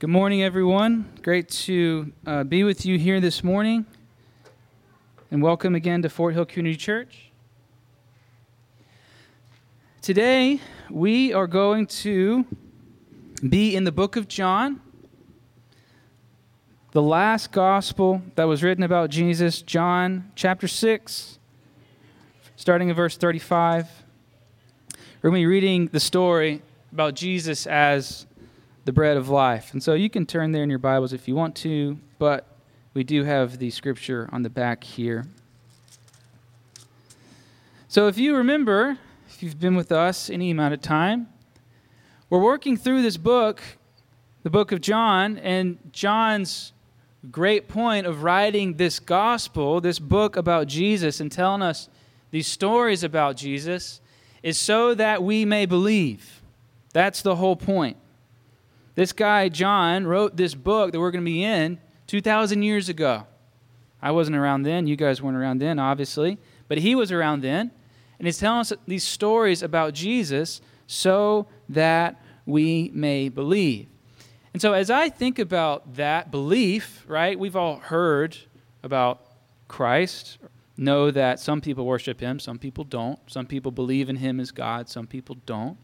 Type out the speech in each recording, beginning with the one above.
Good morning, everyone. Great to uh, be with you here this morning. And welcome again to Fort Hill Community Church. Today, we are going to be in the book of John, the last gospel that was written about Jesus, John chapter 6, starting in verse 35. We're going to be reading the story about Jesus as the bread of life. And so you can turn there in your Bibles if you want to, but we do have the scripture on the back here. So if you remember, if you've been with us any amount of time, we're working through this book, the book of John, and John's great point of writing this gospel, this book about Jesus, and telling us these stories about Jesus is so that we may believe. That's the whole point. This guy, John, wrote this book that we're going to be in 2,000 years ago. I wasn't around then. You guys weren't around then, obviously. But he was around then. And he's telling us these stories about Jesus so that we may believe. And so, as I think about that belief, right, we've all heard about Christ, know that some people worship him, some people don't. Some people believe in him as God, some people don't.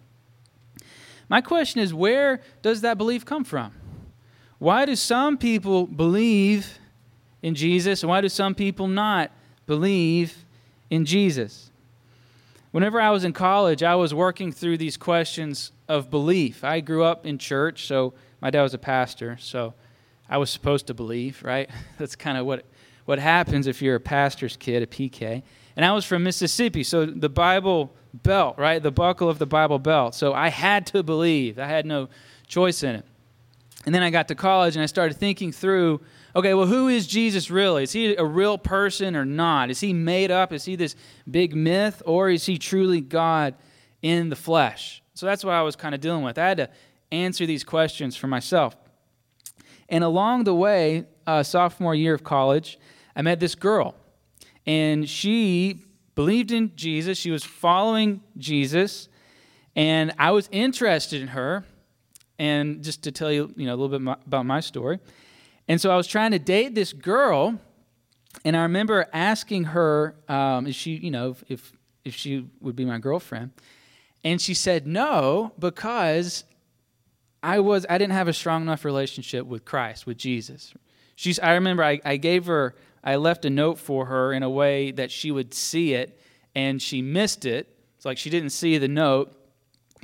My question is where does that belief come from? Why do some people believe in Jesus and why do some people not believe in Jesus? Whenever I was in college, I was working through these questions of belief. I grew up in church, so my dad was a pastor, so I was supposed to believe, right? That's kind of what what happens if you're a pastor's kid, a PK. And I was from Mississippi, so the Bible belt, right? The buckle of the Bible belt. So I had to believe. I had no choice in it. And then I got to college and I started thinking through okay, well, who is Jesus really? Is he a real person or not? Is he made up? Is he this big myth or is he truly God in the flesh? So that's what I was kind of dealing with. I had to answer these questions for myself. And along the way, uh, sophomore year of college, I met this girl. And she believed in Jesus, she was following Jesus, and I was interested in her. And just to tell you, you know, a little bit about my story. And so I was trying to date this girl, and I remember asking her um, if she, you know, if if she would be my girlfriend, and she said no because I was I didn't have a strong enough relationship with Christ, with Jesus. She's I remember I, I gave her I left a note for her in a way that she would see it, and she missed it. It's like she didn't see the note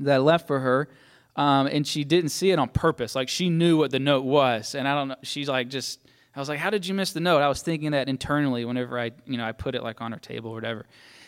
that I left for her, um, and she didn't see it on purpose. Like she knew what the note was, and I don't know. She's like just. I was like, "How did you miss the note?" I was thinking that internally whenever I, you know, I put it like on her table or whatever,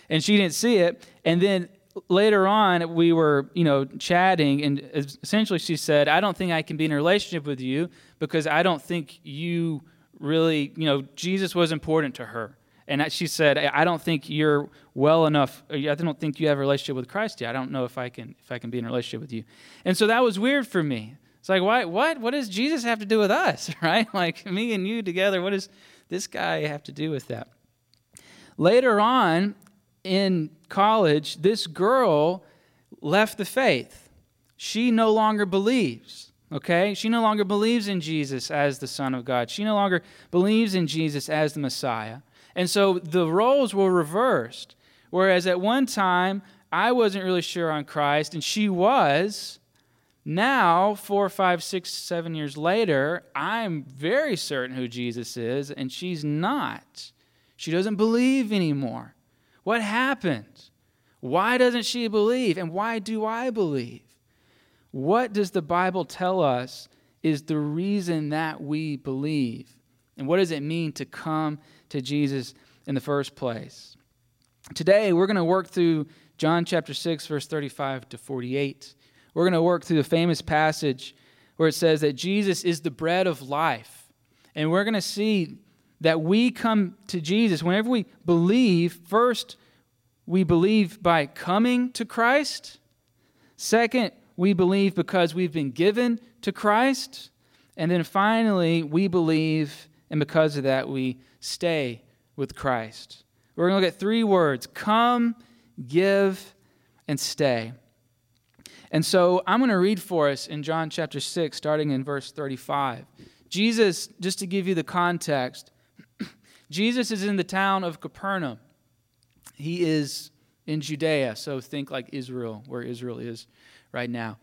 and she didn't see it. And then later on, we were, you know, chatting, and essentially she said, "I don't think I can be in a relationship with you because I don't think you." Really, you know, Jesus was important to her. And she said, I don't think you're well enough. I don't think you have a relationship with Christ yet. I don't know if I can if I can be in a relationship with you. And so that was weird for me. It's like, why, what? What does Jesus have to do with us, right? Like me and you together. What does this guy have to do with that? Later on in college, this girl left the faith. She no longer believes. Okay? She no longer believes in Jesus as the Son of God. She no longer believes in Jesus as the Messiah. And so the roles were reversed. Whereas at one time, I wasn't really sure on Christ, and she was. Now, four, five, six, seven years later, I'm very certain who Jesus is, and she's not. She doesn't believe anymore. What happened? Why doesn't she believe? And why do I believe? What does the Bible tell us is the reason that we believe? And what does it mean to come to Jesus in the first place? Today, we're going to work through John chapter 6, verse 35 to 48. We're going to work through the famous passage where it says that Jesus is the bread of life. And we're going to see that we come to Jesus whenever we believe, first, we believe by coming to Christ. Second, we believe because we've been given to Christ. And then finally, we believe, and because of that, we stay with Christ. We're going to look at three words come, give, and stay. And so I'm going to read for us in John chapter 6, starting in verse 35. Jesus, just to give you the context, Jesus is in the town of Capernaum. He is in Judea, so think like Israel, where Israel is right now.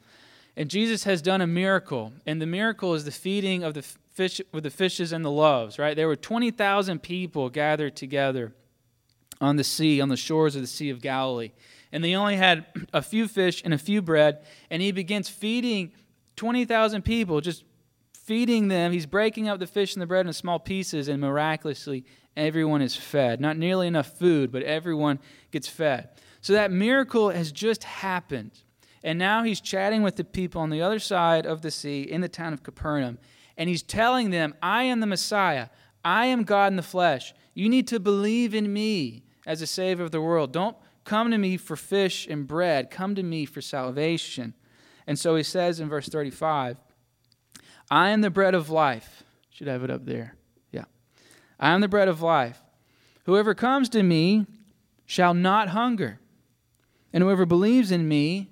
And Jesus has done a miracle, and the miracle is the feeding of the fish with the fishes and the loaves, right? There were 20,000 people gathered together on the sea, on the shores of the Sea of Galilee. And they only had a few fish and a few bread, and he begins feeding 20,000 people, just feeding them. He's breaking up the fish and the bread into small pieces, and miraculously, everyone is fed. Not nearly enough food, but everyone gets fed. So that miracle has just happened. And now he's chatting with the people on the other side of the sea in the town of Capernaum. And he's telling them, I am the Messiah. I am God in the flesh. You need to believe in me as a Savior of the world. Don't come to me for fish and bread. Come to me for salvation. And so he says in verse 35, I am the bread of life. Should have it up there. Yeah. I am the bread of life. Whoever comes to me shall not hunger, and whoever believes in me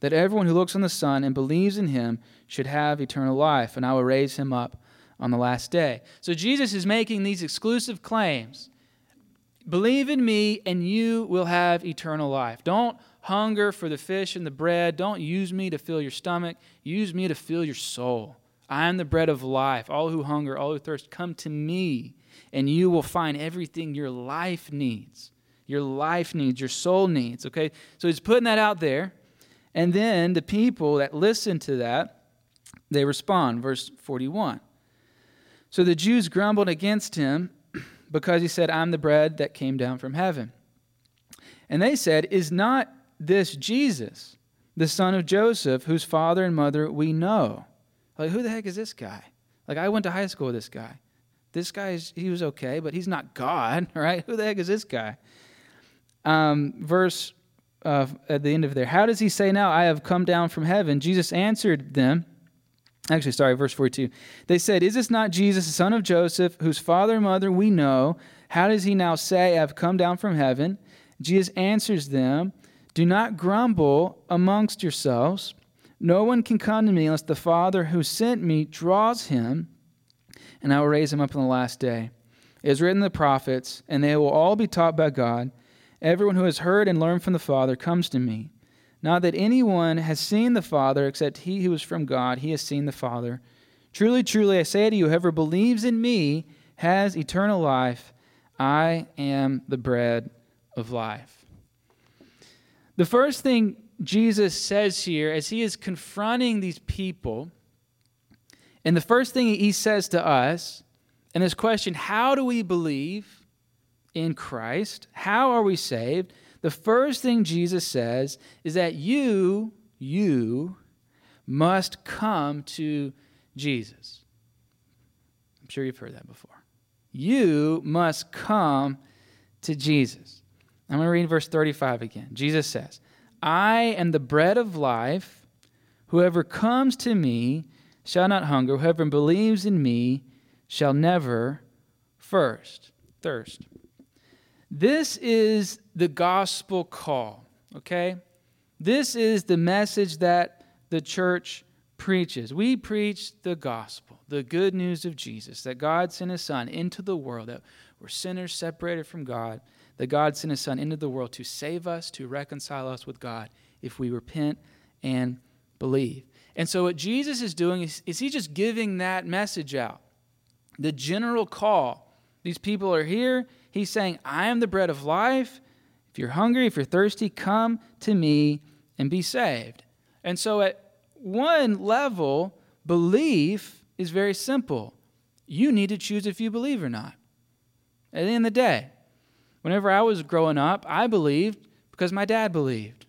that everyone who looks on the Son and believes in him should have eternal life, and I will raise him up on the last day. So Jesus is making these exclusive claims. Believe in me, and you will have eternal life. Don't hunger for the fish and the bread. Don't use me to fill your stomach. Use me to fill your soul. I am the bread of life. All who hunger, all who thirst, come to me, and you will find everything your life needs. Your life needs, your soul needs. Okay? So he's putting that out there. And then the people that listen to that, they respond. Verse 41. So the Jews grumbled against him because he said, I'm the bread that came down from heaven. And they said, Is not this Jesus, the son of Joseph, whose father and mother we know? Like, who the heck is this guy? Like, I went to high school with this guy. This guy, he was okay, but he's not God, right? Who the heck is this guy? Um, verse uh, at the end of there. How does he say now, I have come down from heaven? Jesus answered them. Actually, sorry, verse 42. They said, Is this not Jesus, the son of Joseph, whose father and mother we know? How does he now say, I have come down from heaven? Jesus answers them, Do not grumble amongst yourselves. No one can come to me unless the Father who sent me draws him, and I will raise him up on the last day. It is written in the prophets, and they will all be taught by God. Everyone who has heard and learned from the Father comes to me. Not that anyone has seen the Father except he who is from God, he has seen the Father. Truly, truly, I say to you, whoever believes in me has eternal life. I am the bread of life. The first thing Jesus says here as he is confronting these people, and the first thing he says to us, and this question, how do we believe? In Christ. How are we saved? The first thing Jesus says is that you, you must come to Jesus. I'm sure you've heard that before. You must come to Jesus. I'm going to read verse 35 again. Jesus says, I am the bread of life. Whoever comes to me shall not hunger. Whoever believes in me shall never first thirst. This is the gospel call, okay? This is the message that the church preaches. We preach the gospel, the good news of Jesus, that God sent his son into the world, that we're sinners separated from God, that God sent his son into the world to save us, to reconcile us with God if we repent and believe. And so, what Jesus is doing is, is he just giving that message out. The general call. These people are here. He's saying, I am the bread of life. If you're hungry, if you're thirsty, come to me and be saved. And so, at one level, belief is very simple. You need to choose if you believe or not. At the end of the day, whenever I was growing up, I believed because my dad believed,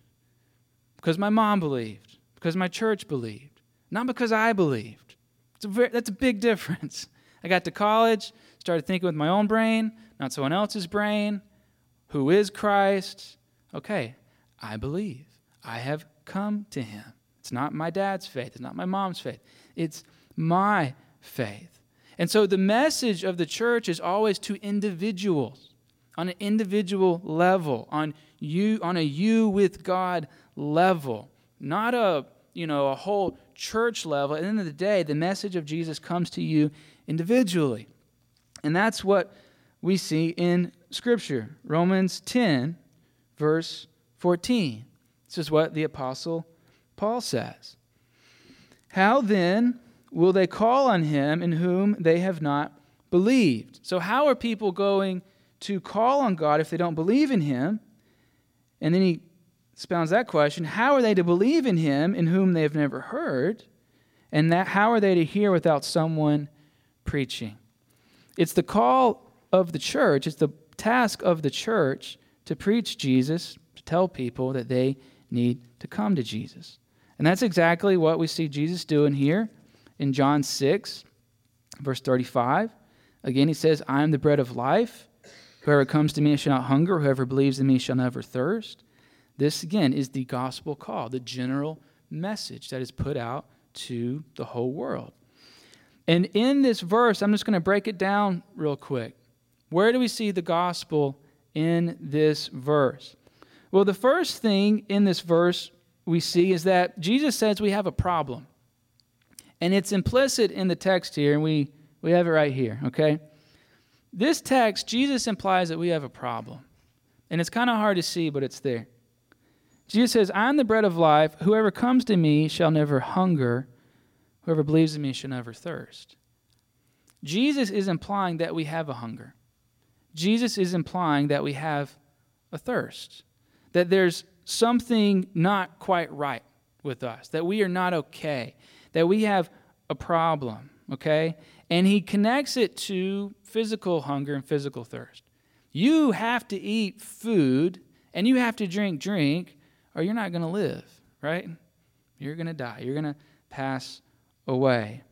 because my mom believed, because my church believed, not because I believed. A very, that's a big difference. I got to college, started thinking with my own brain, not someone else's brain. Who is Christ? Okay, I believe. I have come to him. It's not my dad's faith, it's not my mom's faith. It's my faith. And so the message of the church is always to individuals on an individual level, on you on a you with God level, not a you know a whole church level. At the end of the day, the message of Jesus comes to you individually. And that's what we see in Scripture. Romans 10, verse 14. This is what the Apostle Paul says. How then will they call on him in whom they have not believed? So, how are people going to call on God if they don't believe in him? And then he expounds that question How are they to believe in him in whom they have never heard? And that, how are they to hear without someone preaching? It's the call of the church, it's the task of the church to preach Jesus, to tell people that they need to come to Jesus. And that's exactly what we see Jesus doing here in John 6, verse 35. Again, he says, I am the bread of life. Whoever comes to me shall not hunger, whoever believes in me shall never thirst. This, again, is the gospel call, the general message that is put out to the whole world. And in this verse, I'm just going to break it down real quick. Where do we see the gospel in this verse? Well, the first thing in this verse we see is that Jesus says we have a problem. And it's implicit in the text here, and we, we have it right here, okay? This text, Jesus implies that we have a problem. And it's kind of hard to see, but it's there. Jesus says, I am the bread of life. Whoever comes to me shall never hunger. Whoever believes in me shall never thirst. Jesus is implying that we have a hunger. Jesus is implying that we have a thirst, that there's something not quite right with us, that we are not okay, that we have a problem, okay? And he connects it to physical hunger and physical thirst. You have to eat food and you have to drink drink, or you're not going to live, right? You're going to die. You're going to pass away.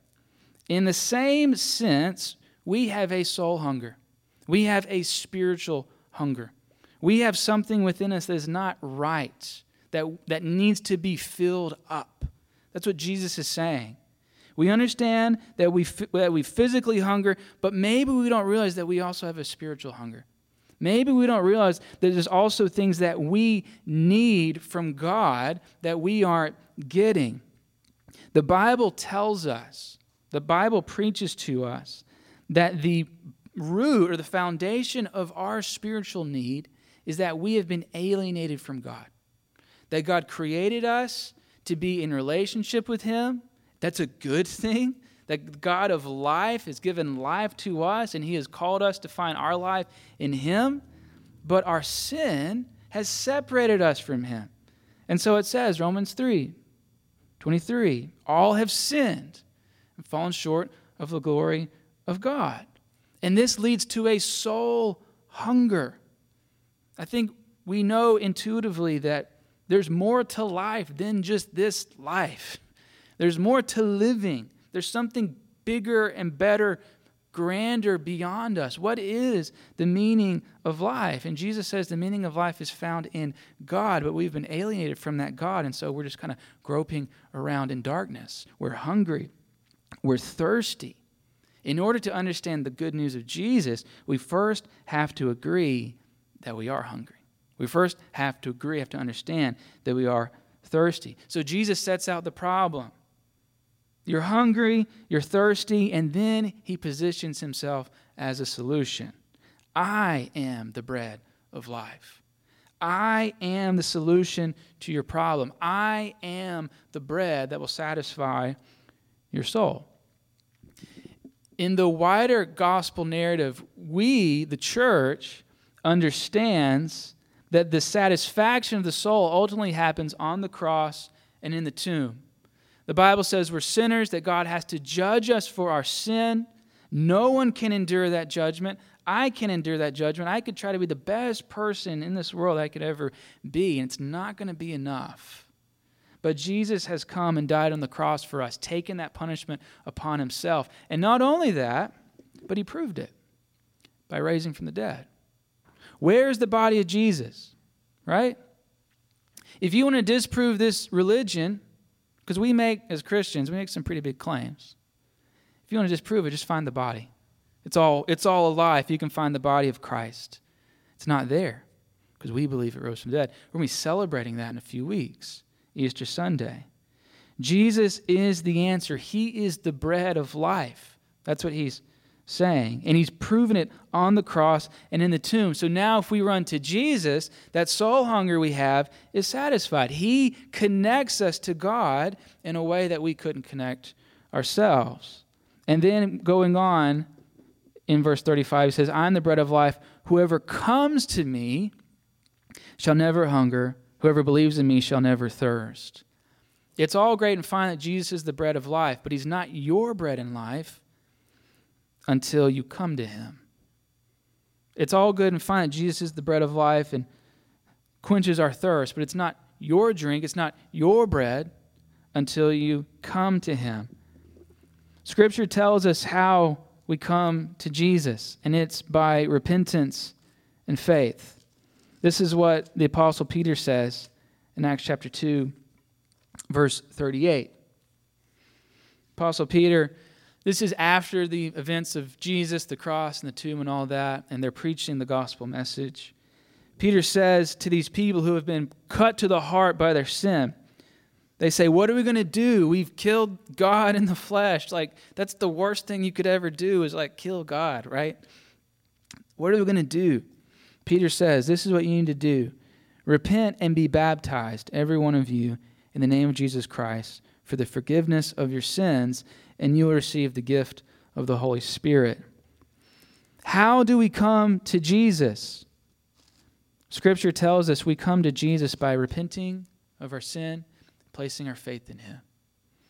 In the same sense, we have a soul hunger. We have a spiritual hunger. We have something within us that is not right, that, that needs to be filled up. That's what Jesus is saying. We understand that we, that we physically hunger, but maybe we don't realize that we also have a spiritual hunger. Maybe we don't realize that there's also things that we need from God that we aren't getting. The Bible tells us, the Bible preaches to us that the root or the foundation of our spiritual need is that we have been alienated from God. That God created us to be in relationship with Him. That's a good thing. That God of life has given life to us and He has called us to find our life in Him. But our sin has separated us from Him. And so it says, Romans 3 23, all have sinned and fallen short of the glory of God. And this leads to a soul hunger. I think we know intuitively that there's more to life than just this life. There's more to living. There's something bigger and better, grander beyond us. What is the meaning of life? And Jesus says the meaning of life is found in God, but we've been alienated from that God, and so we're just kind of groping around in darkness. We're hungry, we're thirsty. In order to understand the good news of Jesus, we first have to agree that we are hungry. We first have to agree, have to understand that we are thirsty. So Jesus sets out the problem. You're hungry, you're thirsty, and then he positions himself as a solution. I am the bread of life. I am the solution to your problem. I am the bread that will satisfy your soul in the wider gospel narrative, we, the church, understands that the satisfaction of the soul ultimately happens on the cross and in the tomb. The Bible says we're sinners, that God has to judge us for our sin. No one can endure that judgment. I can endure that judgment. I could try to be the best person in this world I could ever be, and it's not going to be enough. But Jesus has come and died on the cross for us, taking that punishment upon himself. And not only that, but he proved it by raising from the dead. Where is the body of Jesus? Right? If you want to disprove this religion, because we make, as Christians, we make some pretty big claims. If you want to disprove it, just find the body. It's all, it's all a lie if you can find the body of Christ. It's not there because we believe it rose from the dead. We're going to be celebrating that in a few weeks, Easter Sunday. Jesus is the answer. He is the bread of life. That's what he's saying. And he's proven it on the cross and in the tomb. So now, if we run to Jesus, that soul hunger we have is satisfied. He connects us to God in a way that we couldn't connect ourselves. And then going on in verse 35, he says, I'm the bread of life. Whoever comes to me shall never hunger. Whoever believes in me shall never thirst. It's all great and fine that Jesus is the bread of life, but he's not your bread in life until you come to him. It's all good and fine that Jesus is the bread of life and quenches our thirst, but it's not your drink, it's not your bread until you come to him. Scripture tells us how we come to Jesus, and it's by repentance and faith. This is what the Apostle Peter says in Acts chapter 2, verse 38. Apostle Peter this is after the events of Jesus, the cross, and the tomb, and all that, and they're preaching the gospel message. Peter says to these people who have been cut to the heart by their sin, they say, What are we going to do? We've killed God in the flesh. Like, that's the worst thing you could ever do is like kill God, right? What are we going to do? Peter says, This is what you need to do repent and be baptized, every one of you, in the name of Jesus Christ, for the forgiveness of your sins and you will receive the gift of the Holy Spirit. How do we come to Jesus? Scripture tells us we come to Jesus by repenting of our sin, placing our faith in Him.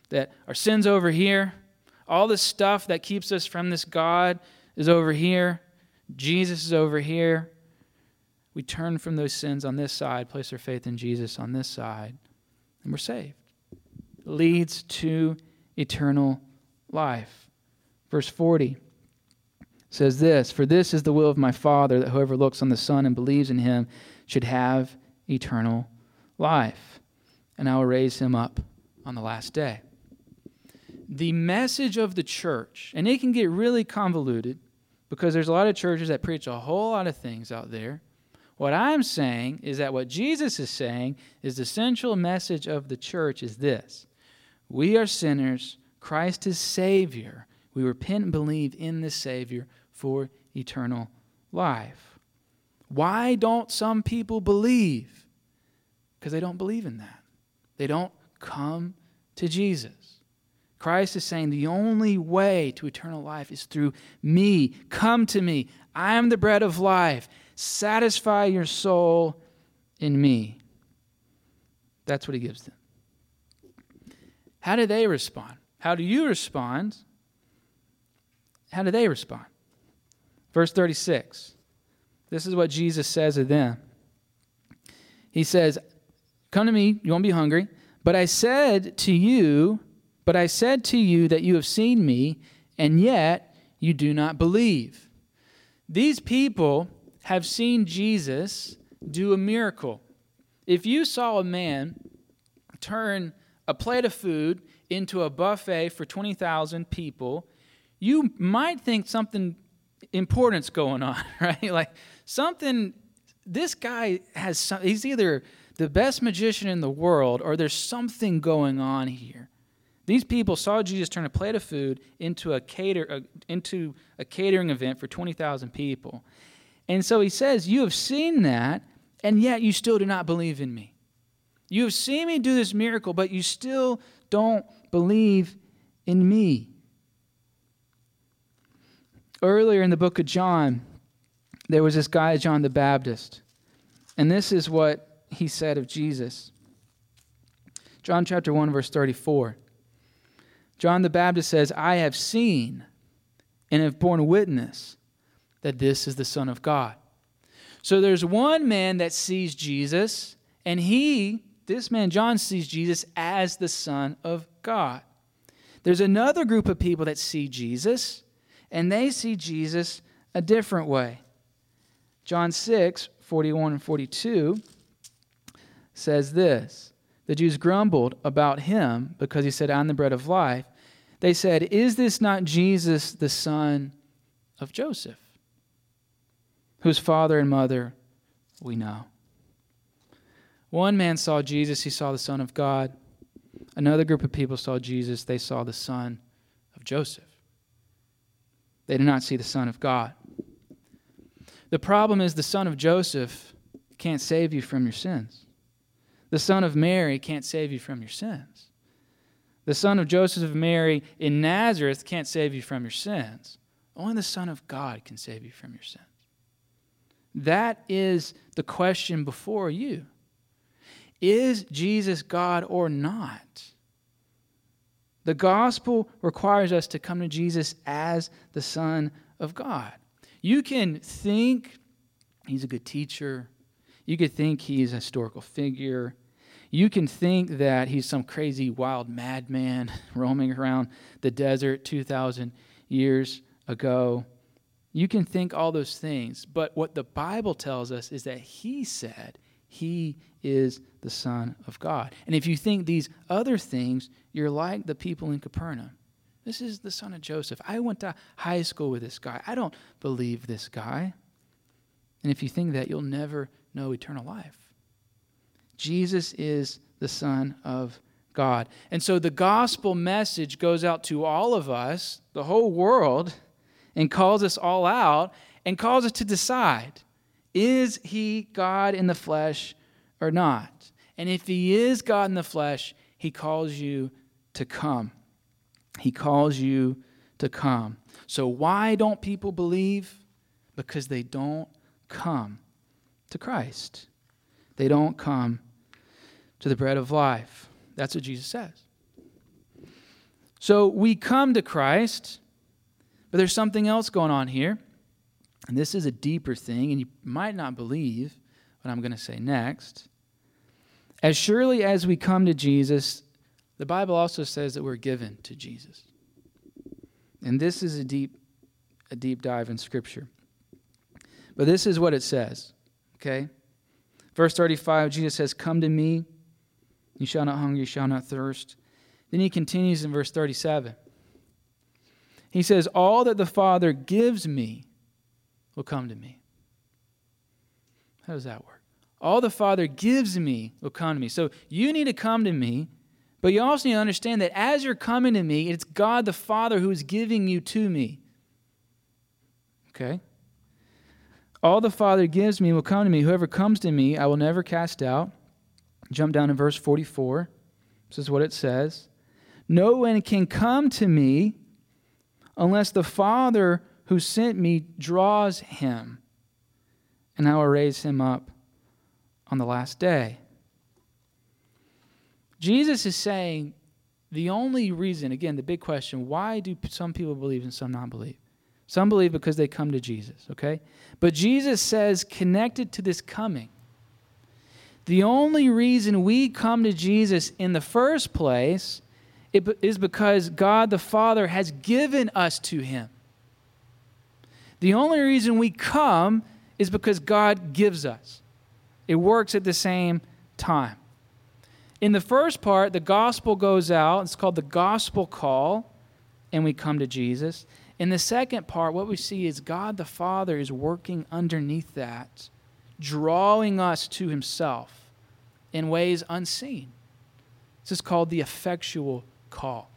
That our sin's over here, all the stuff that keeps us from this God is over here, Jesus is over here. We turn from those sins on this side, place our faith in Jesus on this side, and we're saved. It leads to eternal life. Verse 40 says this For this is the will of my Father, that whoever looks on the Son and believes in him should have eternal life, and I will raise him up on the last day. The message of the church, and it can get really convoluted because there's a lot of churches that preach a whole lot of things out there. What I'm saying is that what Jesus is saying is the central message of the church is this We are sinners Christ is Savior. We repent and believe in the Savior for eternal life. Why don't some people believe? Because they don't believe in that. They don't come to Jesus. Christ is saying the only way to eternal life is through me. Come to me. I am the bread of life. Satisfy your soul in me. That's what he gives them. How do they respond? How do you respond? How do they respond? Verse 36. This is what Jesus says of them. He says, Come to me, you won't be hungry. But I said to you, but I said to you that you have seen me, and yet you do not believe. These people have seen Jesus do a miracle. If you saw a man turn a plate of food into a buffet for 20,000 people, you might think something important's going on, right? Like something, this guy has, some, he's either the best magician in the world or there's something going on here. These people saw Jesus turn a plate of food into a, cater, into a catering event for 20,000 people. And so he says, You have seen that, and yet you still do not believe in me. You have seen me do this miracle, but you still don't believe in me. Earlier in the book of John, there was this guy, John the Baptist. And this is what he said of Jesus. John chapter 1, verse 34. John the Baptist says, I have seen and have borne witness that this is the Son of God. So there's one man that sees Jesus, and he this man, John, sees Jesus as the Son of God. There's another group of people that see Jesus, and they see Jesus a different way. John 6, 41 and 42 says this The Jews grumbled about him because he said, I'm the bread of life. They said, Is this not Jesus, the son of Joseph, whose father and mother we know? One man saw Jesus, he saw the Son of God. Another group of people saw Jesus, they saw the Son of Joseph. They did not see the Son of God. The problem is the Son of Joseph can't save you from your sins. The Son of Mary can't save you from your sins. The Son of Joseph of Mary in Nazareth can't save you from your sins. Only the Son of God can save you from your sins. That is the question before you. Is Jesus God or not? The gospel requires us to come to Jesus as the Son of God. You can think he's a good teacher. You could think he's a historical figure. You can think that he's some crazy wild madman roaming around the desert 2,000 years ago. You can think all those things, but what the Bible tells us is that he said he is the Son of God. And if you think these other things, you're like the people in Capernaum. This is the son of Joseph. I went to high school with this guy. I don't believe this guy. And if you think that, you'll never know eternal life. Jesus is the Son of God. And so the gospel message goes out to all of us, the whole world, and calls us all out and calls us to decide is he God in the flesh or not? And if he is God in the flesh, he calls you to come. He calls you to come. So, why don't people believe? Because they don't come to Christ. They don't come to the bread of life. That's what Jesus says. So, we come to Christ, but there's something else going on here. And this is a deeper thing, and you might not believe what I'm going to say next. As surely as we come to Jesus, the Bible also says that we're given to Jesus. And this is a deep, a deep dive in Scripture. But this is what it says, okay? Verse 35, Jesus says, Come to me, you shall not hunger, you shall not thirst. Then he continues in verse 37. He says, All that the Father gives me will come to me. How does that work? All the Father gives me will come to me. So you need to come to me, but you also need to understand that as you're coming to me, it's God the Father who is giving you to me. Okay? All the Father gives me will come to me. Whoever comes to me, I will never cast out. Jump down to verse 44. This is what it says No one can come to me unless the Father who sent me draws him, and I will raise him up on the last day. Jesus is saying the only reason, again, the big question why do some people believe and some not believe? Some believe because they come to Jesus, okay? But Jesus says, connected to this coming, the only reason we come to Jesus in the first place is because God the Father has given us to him. The only reason we come is because God gives us. It works at the same time. In the first part, the gospel goes out. It's called the gospel call, and we come to Jesus. In the second part, what we see is God the Father is working underneath that, drawing us to Himself in ways unseen. This is called the effectual call.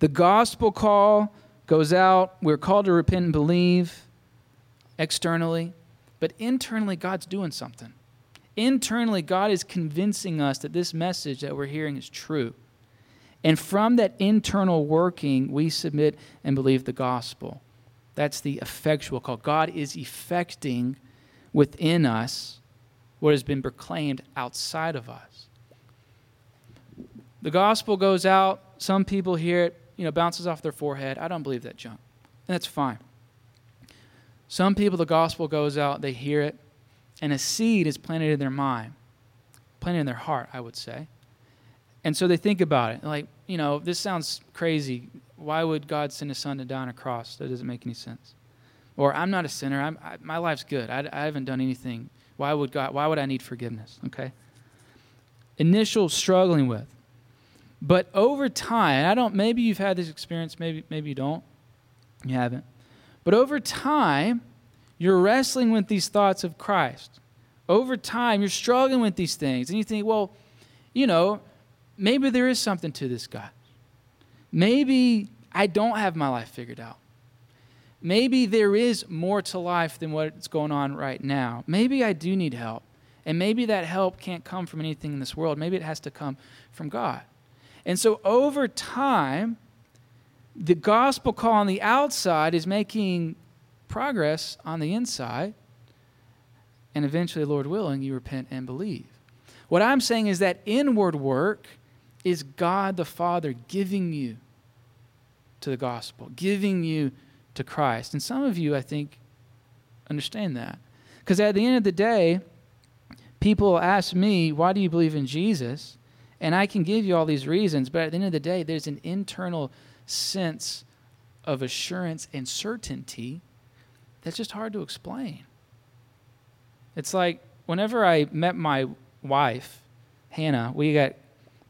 The gospel call goes out. We're called to repent and believe externally, but internally, God's doing something. Internally, God is convincing us that this message that we're hearing is true. And from that internal working, we submit and believe the gospel. That's the effectual call. God is effecting within us what has been proclaimed outside of us. The gospel goes out, some people hear it, you know, bounces off their forehead. I don't believe that junk. And that's fine. Some people, the gospel goes out, they hear it, and a seed is planted in their mind, planted in their heart, I would say. And so they think about it. Like, you know, this sounds crazy. Why would God send his son to die on a cross? That doesn't make any sense. Or I'm not a sinner. I'm, I, my life's good. I, I haven't done anything. Why would God? Why would I need forgiveness? Okay. Initial struggling with, but over time, I don't. Maybe you've had this experience. Maybe maybe you don't. You haven't. But over time, you're wrestling with these thoughts of Christ. Over time, you're struggling with these things, and you think, well, you know, maybe there is something to this God. Maybe I don't have my life figured out. Maybe there is more to life than what's going on right now. Maybe I do need help. And maybe that help can't come from anything in this world. Maybe it has to come from God. And so over time, the gospel call on the outside is making progress on the inside. And eventually, Lord willing, you repent and believe. What I'm saying is that inward work is God the Father giving you to the gospel, giving you to Christ. And some of you, I think, understand that. Because at the end of the day, people ask me, why do you believe in Jesus? And I can give you all these reasons, but at the end of the day, there's an internal sense of assurance and certainty that's just hard to explain. It's like whenever I met my wife, Hannah, we got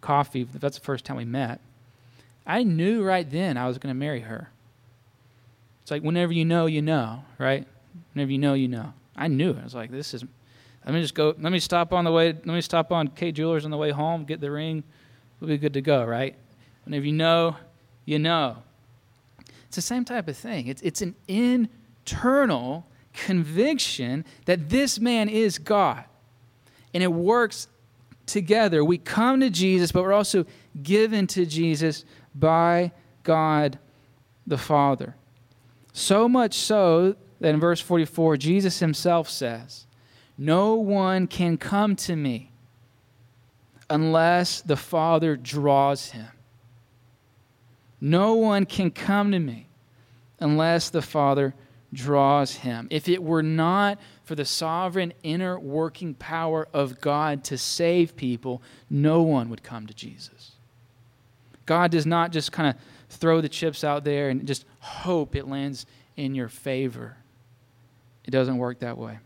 coffee. That's the first time we met. I knew right then I was going to marry her. It's like whenever you know, you know, right? Whenever you know, you know. I knew. I was like, this is. Let me just go. Let me stop on the way. Let me stop on Kay Jewelers on the way home. Get the ring. We'll be good to go, right? And if you know, you know. It's the same type of thing. It's it's an internal conviction that this man is God, and it works together. We come to Jesus, but we're also given to Jesus by God the Father. So much so that in verse 44, Jesus himself says, No one can come to me unless the Father draws him. No one can come to me unless the Father draws him. If it were not for the sovereign inner working power of God to save people, no one would come to Jesus. God does not just kind of throw the chips out there and just hope it lands in your favor. It doesn't work that way.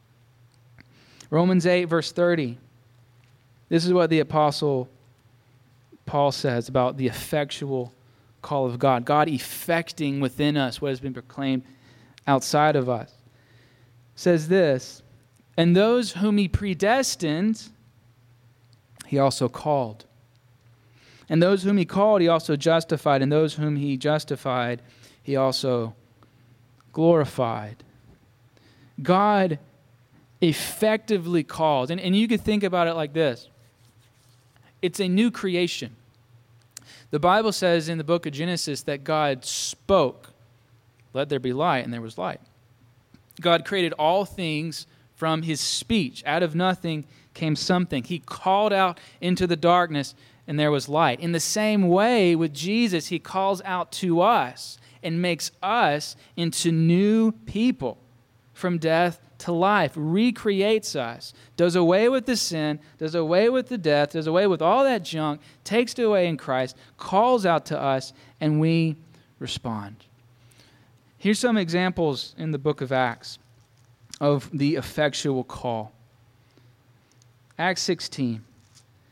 Romans 8, verse 30. This is what the Apostle Paul says about the effectual call of God. God effecting within us what has been proclaimed outside of us. says this, and those whom he predestined, he also called. And those whom he called, he also justified. And those whom he justified, he also glorified. God effectively calls. And, and you could think about it like this it's a new creation. The Bible says in the book of Genesis that God spoke, let there be light, and there was light. God created all things from his speech. Out of nothing came something. He called out into the darkness, and there was light. In the same way, with Jesus, he calls out to us and makes us into new people from death to life, recreates us, does away with the sin, does away with the death, does away with all that junk, takes it away in Christ, calls out to us, and we respond. Here's some examples in the book of Acts of the effectual call. Acts 16.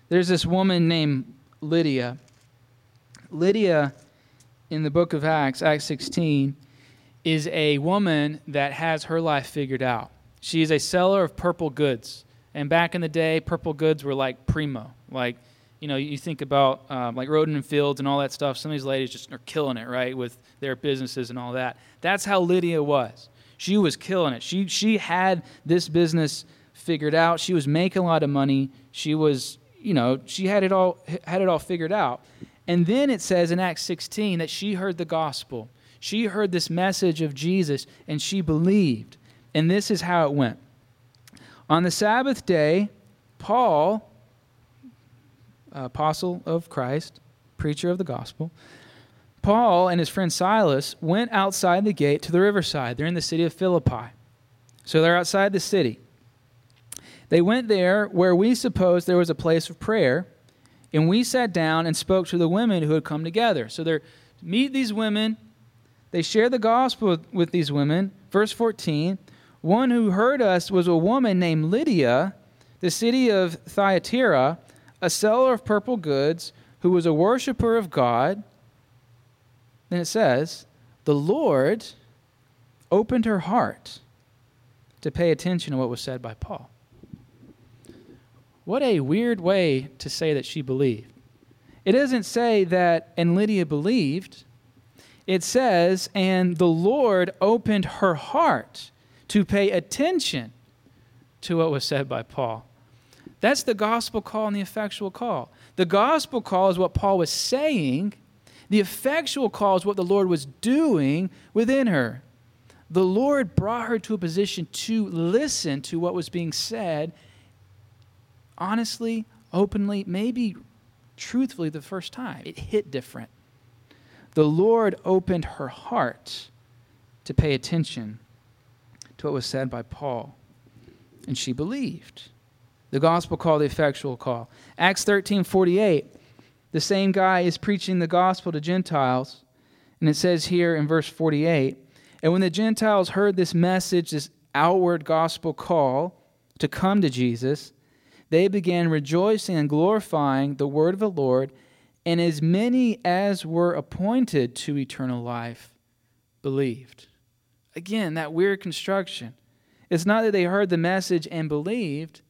There's this woman named Lydia. Lydia, in the book of Acts, Acts 16, is a woman that has her life figured out. She is a seller of purple goods. And back in the day, purple goods were like primo. Like, you know, you think about um, like Rodan and Fields and all that stuff. Some of these ladies just are killing it, right, with their businesses and all that. That's how Lydia was. She was killing it. She, she had this business figured out. She was making a lot of money. She was, you know, she had it all had it all figured out. And then it says in Acts 16 that she heard the gospel. She heard this message of Jesus and she believed. And this is how it went. On the Sabbath day, Paul, uh, apostle of Christ, preacher of the gospel, Paul and his friend Silas went outside the gate to the riverside. They're in the city of Philippi. So they're outside the city. They went there where we supposed there was a place of prayer, and we sat down and spoke to the women who had come together. So they meet these women, they share the gospel with these women. Verse 14 One who heard us was a woman named Lydia, the city of Thyatira, a seller of purple goods, who was a worshiper of God. Then it says, The Lord opened her heart to pay attention to what was said by Paul. What a weird way to say that she believed. It doesn't say that, and Lydia believed. It says, and the Lord opened her heart to pay attention to what was said by Paul. That's the gospel call and the effectual call. The gospel call is what Paul was saying, the effectual call is what the Lord was doing within her. The Lord brought her to a position to listen to what was being said honestly, openly, maybe truthfully the first time. It hit different. The Lord opened her heart to pay attention to what was said by Paul, and she believed. The gospel call, the effectual call. Acts 13 48, the same guy is preaching the gospel to Gentiles, and it says here in verse 48 And when the Gentiles heard this message, this outward gospel call to come to Jesus, they began rejoicing and glorifying the word of the Lord, and as many as were appointed to eternal life believed. Again, that weird construction. It's not that they heard the message and believed,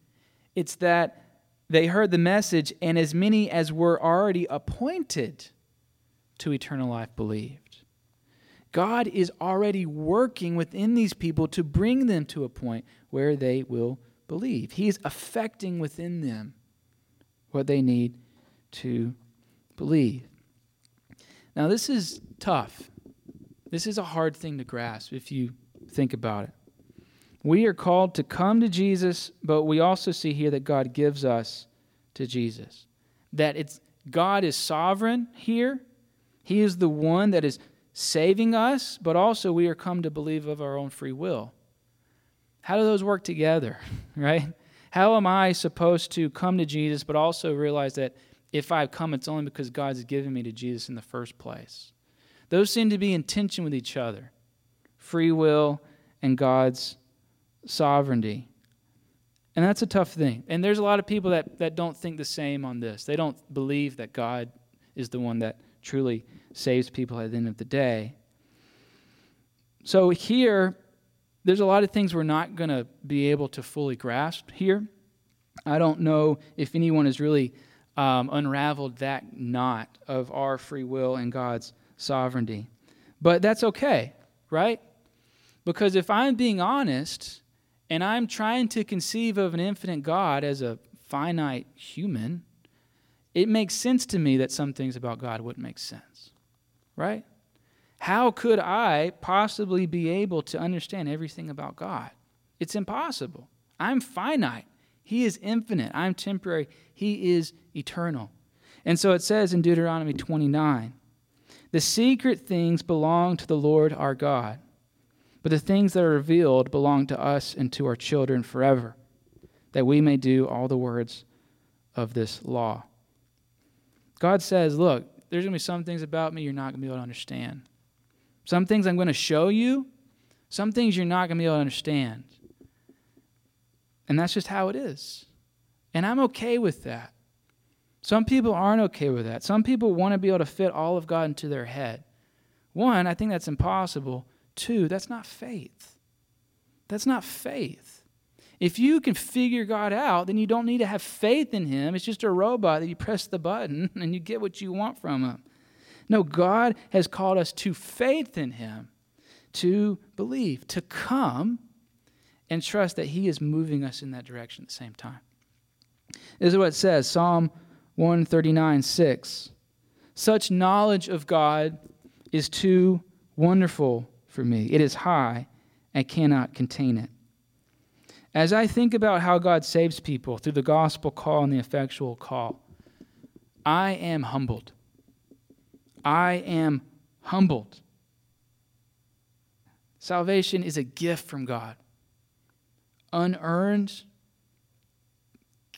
it's that they heard the message, and as many as were already appointed to eternal life believed. God is already working within these people to bring them to a point where they will believe. He is affecting within them what they need to believe. Now, this is tough. This is a hard thing to grasp if you think about it. We are called to come to Jesus, but we also see here that God gives us to Jesus. That it's God is sovereign here. He is the one that is saving us, but also we are come to believe of our own free will. How do those work together, right? How am I supposed to come to Jesus, but also realize that if I've come, it's only because God's given me to Jesus in the first place? Those seem to be in tension with each other free will and God's sovereignty. And that's a tough thing. And there's a lot of people that, that don't think the same on this. They don't believe that God is the one that truly saves people at the end of the day. So here, there's a lot of things we're not going to be able to fully grasp here. I don't know if anyone has really um, unraveled that knot of our free will and God's sovereignty. But that's okay, right? Because if I'm being honest and I'm trying to conceive of an infinite God as a finite human, it makes sense to me that some things about God wouldn't make sense, right? How could I possibly be able to understand everything about God? It's impossible. I'm finite. He is infinite. I'm temporary. He is eternal. And so it says in Deuteronomy 29 The secret things belong to the Lord our God, but the things that are revealed belong to us and to our children forever, that we may do all the words of this law. God says, Look, there's going to be some things about me you're not going to be able to understand. Some things I'm going to show you, some things you're not going to be able to understand. And that's just how it is. And I'm okay with that. Some people aren't okay with that. Some people want to be able to fit all of God into their head. One, I think that's impossible. Two, that's not faith. That's not faith. If you can figure God out, then you don't need to have faith in Him. It's just a robot that you press the button and you get what you want from Him. No, God has called us to faith in Him, to believe, to come and trust that He is moving us in that direction at the same time. This is what it says Psalm 139 6. Such knowledge of God is too wonderful for me. It is high and cannot contain it. As I think about how God saves people through the gospel call and the effectual call, I am humbled. I am humbled. Salvation is a gift from God, unearned,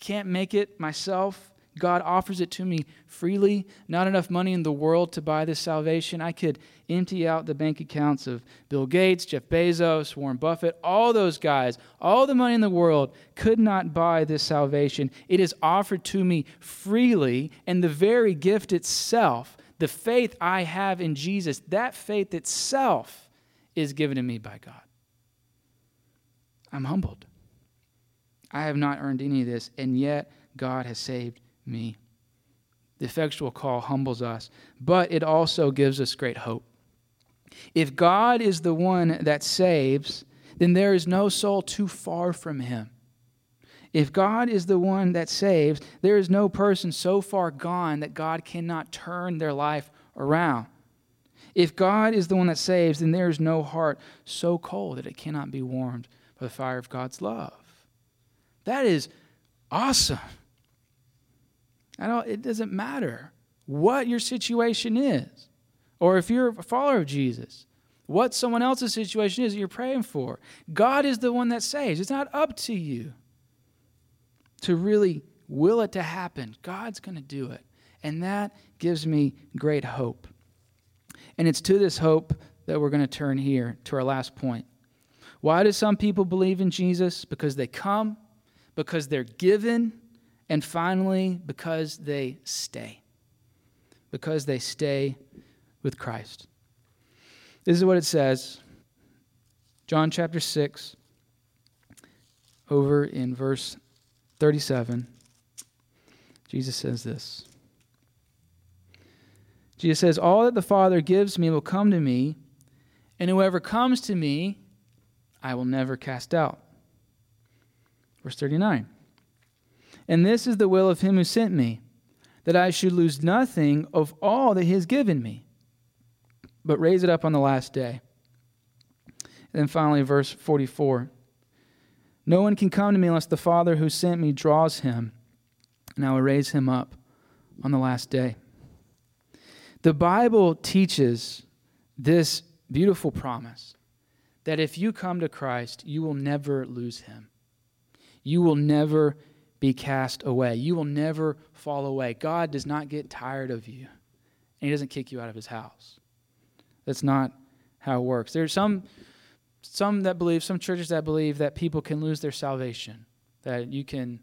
can't make it myself. God offers it to me freely. Not enough money in the world to buy this salvation. I could empty out the bank accounts of Bill Gates, Jeff Bezos, Warren Buffett, all those guys. All the money in the world could not buy this salvation. It is offered to me freely, and the very gift itself, the faith I have in Jesus, that faith itself is given to me by God. I'm humbled. I have not earned any of this, and yet God has saved me. The effectual call humbles us, but it also gives us great hope. If God is the one that saves, then there is no soul too far from him. If God is the one that saves, there is no person so far gone that God cannot turn their life around. If God is the one that saves, then there is no heart so cold that it cannot be warmed by the fire of God's love. That is awesome. I don't, it doesn't matter what your situation is, or if you're a follower of Jesus, what someone else's situation is that you're praying for. God is the one that saves. It's not up to you to really will it to happen. God's going to do it. And that gives me great hope. And it's to this hope that we're going to turn here to our last point. Why do some people believe in Jesus? Because they come, because they're given, and finally, because they stay. Because they stay with Christ. This is what it says John chapter 6, over in verse 37. Jesus says this. Jesus says, All that the Father gives me will come to me, and whoever comes to me, I will never cast out. Verse 39. And this is the will of him who sent me, that I should lose nothing of all that he has given me, but raise it up on the last day. And then finally, verse 44 No one can come to me unless the Father who sent me draws him, and I will raise him up on the last day. The Bible teaches this beautiful promise that if you come to Christ, you will never lose him. You will never be cast away. You will never fall away. God does not get tired of you, and He doesn't kick you out of His house. That's not how it works. There's some some that believe, some churches that believe that people can lose their salvation, that you can,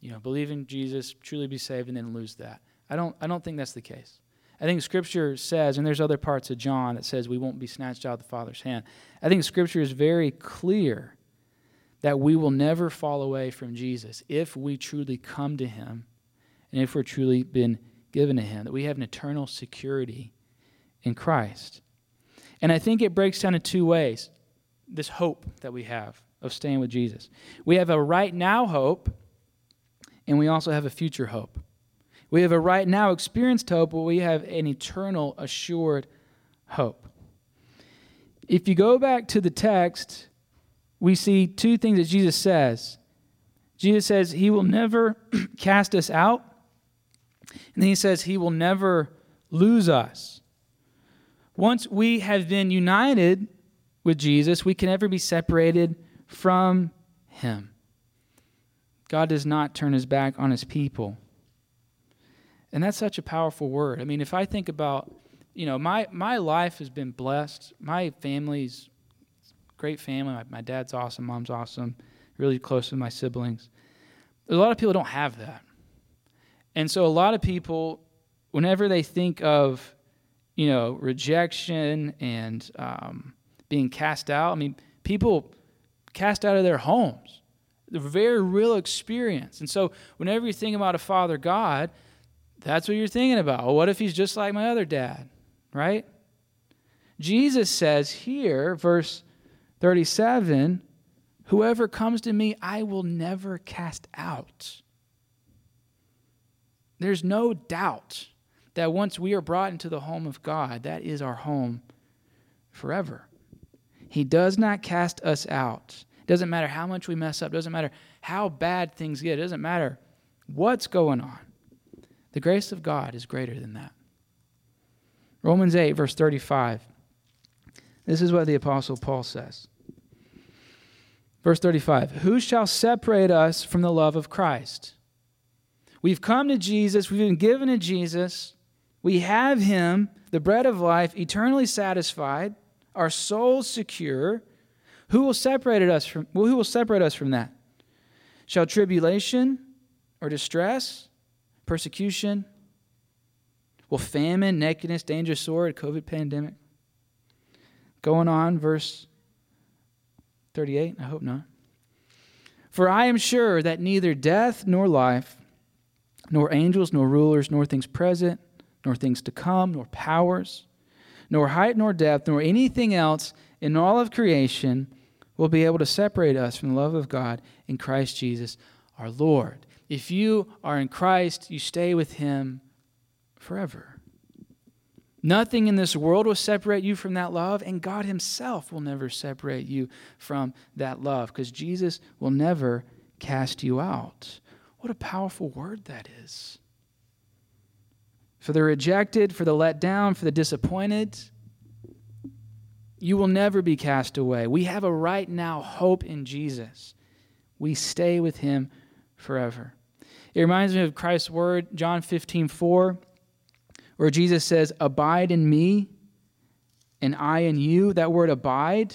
you know, believe in Jesus, truly be saved, and then lose that. I don't I don't think that's the case. I think Scripture says, and there's other parts of John that says we won't be snatched out of the Father's hand. I think Scripture is very clear that we will never fall away from Jesus if we truly come to Him and if we're truly been given to Him, that we have an eternal security in Christ. And I think it breaks down in two ways this hope that we have of staying with Jesus. We have a right now hope, and we also have a future hope. We have a right now experienced hope, but we have an eternal assured hope. If you go back to the text, we see two things that Jesus says. Jesus says he will never cast us out, and then he says he will never lose us. Once we have been united with Jesus, we can never be separated from him. God does not turn his back on his people. And that's such a powerful word. I mean, if I think about, you know, my, my life has been blessed. My family's great family. My, my dad's awesome, mom's awesome, really close with my siblings. A lot of people don't have that. And so a lot of people, whenever they think of, you know, rejection and um, being cast out, I mean, people cast out of their homes. The very real experience. And so whenever you think about a father God, that's what you're thinking about. Well, what if he's just like my other dad, right? Jesus says here, verse 37 Whoever comes to me, I will never cast out. There's no doubt that once we are brought into the home of God, that is our home forever. He does not cast us out. It doesn't matter how much we mess up, it doesn't matter how bad things get, it doesn't matter what's going on. The grace of God is greater than that. Romans 8, verse 35. This is what the Apostle Paul says. Verse 35 Who shall separate us from the love of Christ? We've come to Jesus, we've been given to Jesus, we have Him, the bread of life, eternally satisfied, our souls secure. Who will separate us from well, who will separate us from that? Shall tribulation or distress, persecution, will famine, nakedness, danger, sword, COVID pandemic? Going on, verse 38, I hope not. For I am sure that neither death nor life, nor angels, nor rulers, nor things present, nor things to come, nor powers, nor height, nor depth, nor anything else in all of creation will be able to separate us from the love of God in Christ Jesus our Lord. If you are in Christ, you stay with Him forever. Nothing in this world will separate you from that love, and God Himself will never separate you from that love because Jesus will never cast you out. What a powerful word that is. For the rejected, for the let down, for the disappointed, you will never be cast away. We have a right now hope in Jesus. We stay with Him forever. It reminds me of Christ's word, John 15, 4 where Jesus says, Abide in me and I in you. That word abide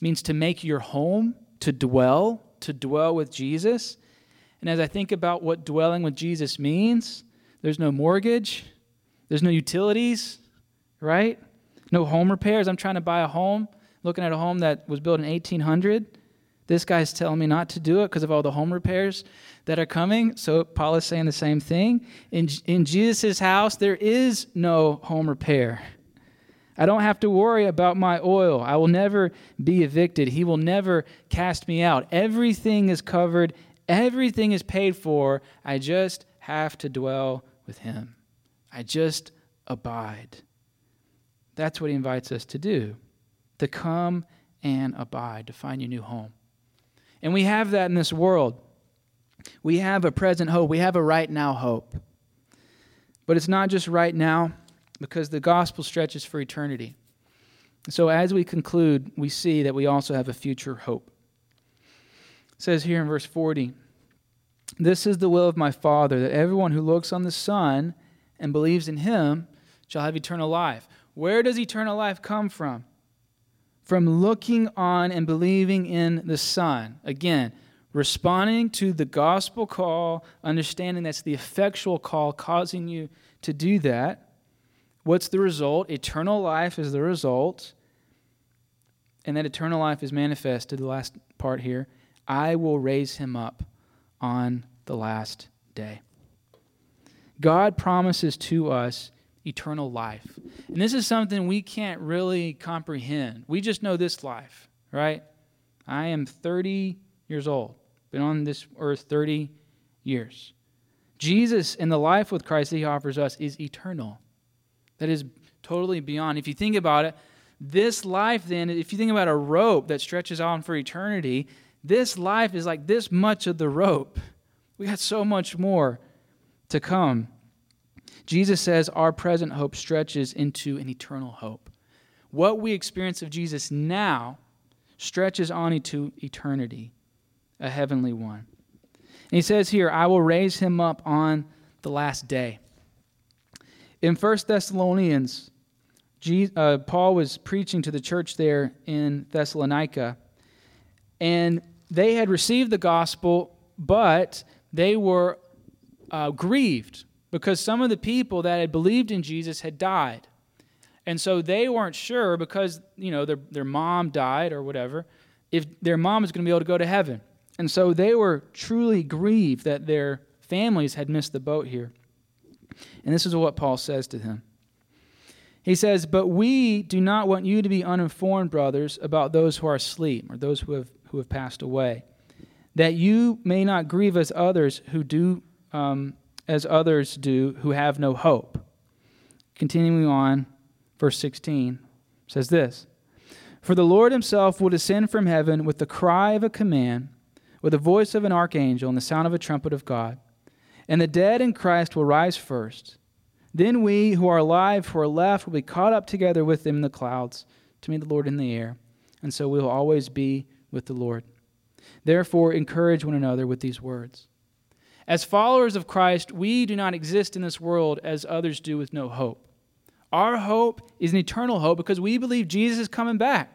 means to make your home, to dwell, to dwell with Jesus. And as I think about what dwelling with Jesus means, there's no mortgage, there's no utilities, right? No home repairs. I'm trying to buy a home, looking at a home that was built in 1800. This guy's telling me not to do it because of all the home repairs that are coming. So Paul is saying the same thing. In, in Jesus' house, there is no home repair. I don't have to worry about my oil. I will never be evicted. He will never cast me out. Everything is covered, everything is paid for. I just have to dwell with Him. I just abide. That's what He invites us to do to come and abide, to find your new home. And we have that in this world. We have a present hope. We have a right now hope. But it's not just right now because the gospel stretches for eternity. So as we conclude, we see that we also have a future hope. It says here in verse 40 This is the will of my Father, that everyone who looks on the Son and believes in him shall have eternal life. Where does eternal life come from? From looking on and believing in the Son. Again, responding to the gospel call, understanding that's the effectual call causing you to do that. What's the result? Eternal life is the result. And that eternal life is manifested, the last part here. I will raise him up on the last day. God promises to us eternal life. And this is something we can't really comprehend. We just know this life, right? I am 30 years old been on this earth 30 years. Jesus and the life with Christ that he offers us is eternal. That is totally beyond. If you think about it, this life, then, if you think about a rope that stretches on for eternity, this life is like this much of the rope. We got so much more to come. Jesus says our present hope stretches into an eternal hope. What we experience of Jesus now stretches on into eternity a heavenly one. And he says here, I will raise him up on the last day. In 1 Thessalonians, uh, Paul was preaching to the church there in Thessalonica, and they had received the gospel, but they were uh, grieved because some of the people that had believed in Jesus had died. And so they weren't sure because, you know, their, their mom died or whatever, if their mom is going to be able to go to heaven. And so they were truly grieved that their families had missed the boat here. And this is what Paul says to them. He says, But we do not want you to be uninformed, brothers, about those who are asleep, or those who have, who have passed away, that you may not grieve as others who do, um, as others do, who have no hope. Continuing on, verse 16 says this For the Lord himself will descend from heaven with the cry of a command with the voice of an archangel and the sound of a trumpet of God. And the dead in Christ will rise first. Then we who are alive, who are left, will be caught up together with them in the clouds to meet the Lord in the air. And so we will always be with the Lord. Therefore, encourage one another with these words. As followers of Christ, we do not exist in this world as others do with no hope. Our hope is an eternal hope because we believe Jesus is coming back.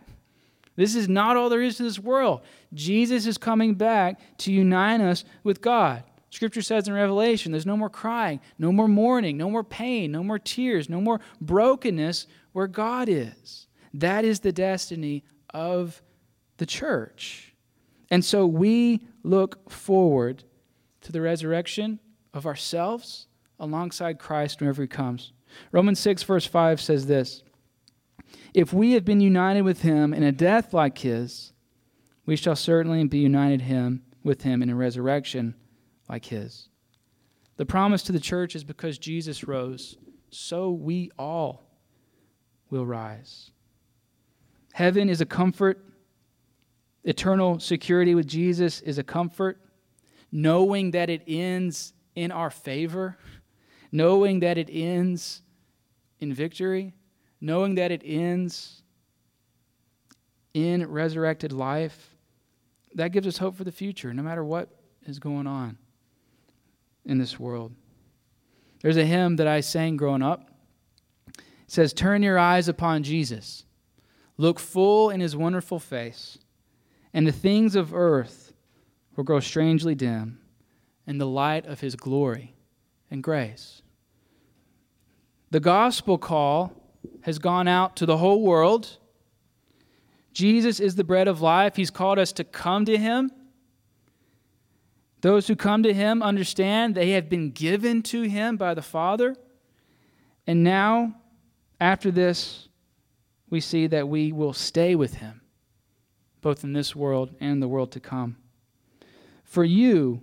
This is not all there is to this world. Jesus is coming back to unite us with God. Scripture says in Revelation there's no more crying, no more mourning, no more pain, no more tears, no more brokenness where God is. That is the destiny of the church. And so we look forward to the resurrection of ourselves alongside Christ whenever he comes. Romans 6, verse 5 says this If we have been united with him in a death like his, we shall certainly be united him with him in a resurrection like his. The promise to the church is because Jesus rose, so we all will rise. Heaven is a comfort. Eternal security with Jesus is a comfort knowing that it ends in our favor, knowing that it ends in victory, knowing that it ends in resurrected life, that gives us hope for the future, no matter what is going on in this world. There's a hymn that I sang growing up. It says, Turn your eyes upon Jesus, look full in his wonderful face, and the things of earth will grow strangely dim in the light of his glory and grace. The gospel call has gone out to the whole world. Jesus is the bread of life. He's called us to come to him. Those who come to him understand they have been given to him by the Father. And now, after this, we see that we will stay with him, both in this world and the world to come for you.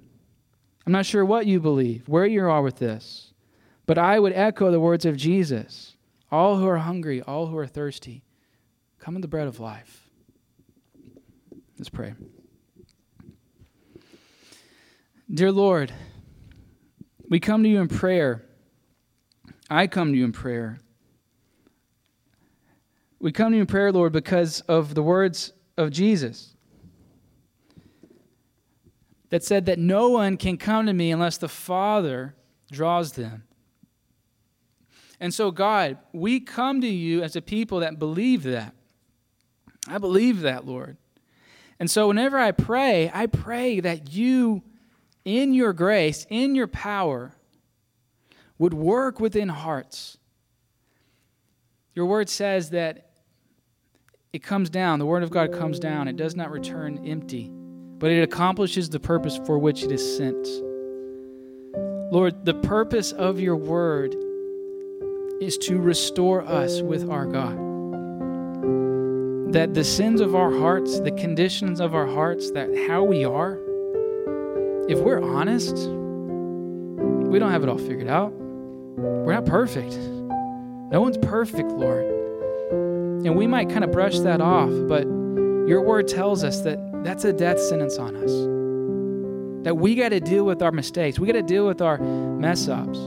I'm not sure what you believe, where you are with this, but I would echo the words of Jesus all who are hungry, all who are thirsty, come in the bread of life. Let's pray. Dear Lord, we come to you in prayer. I come to you in prayer. We come to you in prayer, Lord, because of the words of Jesus that said that no one can come to me unless the Father draws them. And so, God, we come to you as a people that believe that. I believe that, Lord. And so, whenever I pray, I pray that you, in your grace, in your power, would work within hearts. Your word says that it comes down, the word of God comes down, it does not return empty but it accomplishes the purpose for which it is sent. Lord, the purpose of your word is to restore us with our God. That the sins of our hearts, the conditions of our hearts, that how we are, if we're honest, we don't have it all figured out. We're not perfect. No one's perfect, Lord. And we might kind of brush that off, but your word tells us that that's a death sentence on us. That we got to deal with our mistakes, we got to deal with our mess ups.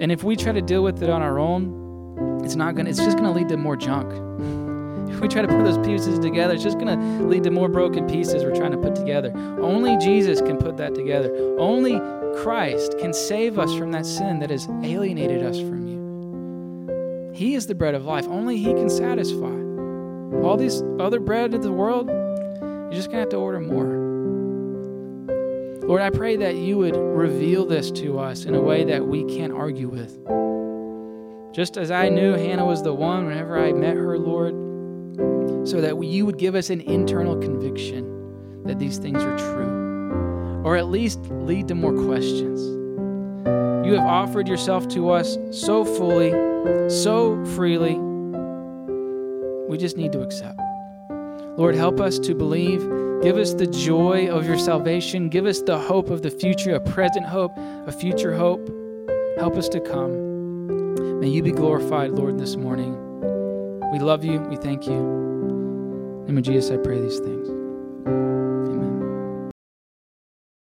And if we try to deal with it on our own, it's not gonna. It's just gonna lead to more junk. If we try to put those pieces together, it's just gonna lead to more broken pieces we're trying to put together. Only Jesus can put that together. Only Christ can save us from that sin that has alienated us from you. He is the bread of life. Only He can satisfy. All these other bread of the world, you're just going to have to order more. Lord, I pray that you would reveal this to us in a way that we can't argue with. Just as I knew Hannah was the one whenever I met her, Lord, so that you would give us an internal conviction that these things are true, or at least lead to more questions. You have offered yourself to us so fully, so freely we just need to accept. Lord, help us to believe. Give us the joy of your salvation. Give us the hope of the future, a present hope, a future hope. Help us to come. May you be glorified, Lord, this morning. We love you. We thank you. In Jesus, I pray these things.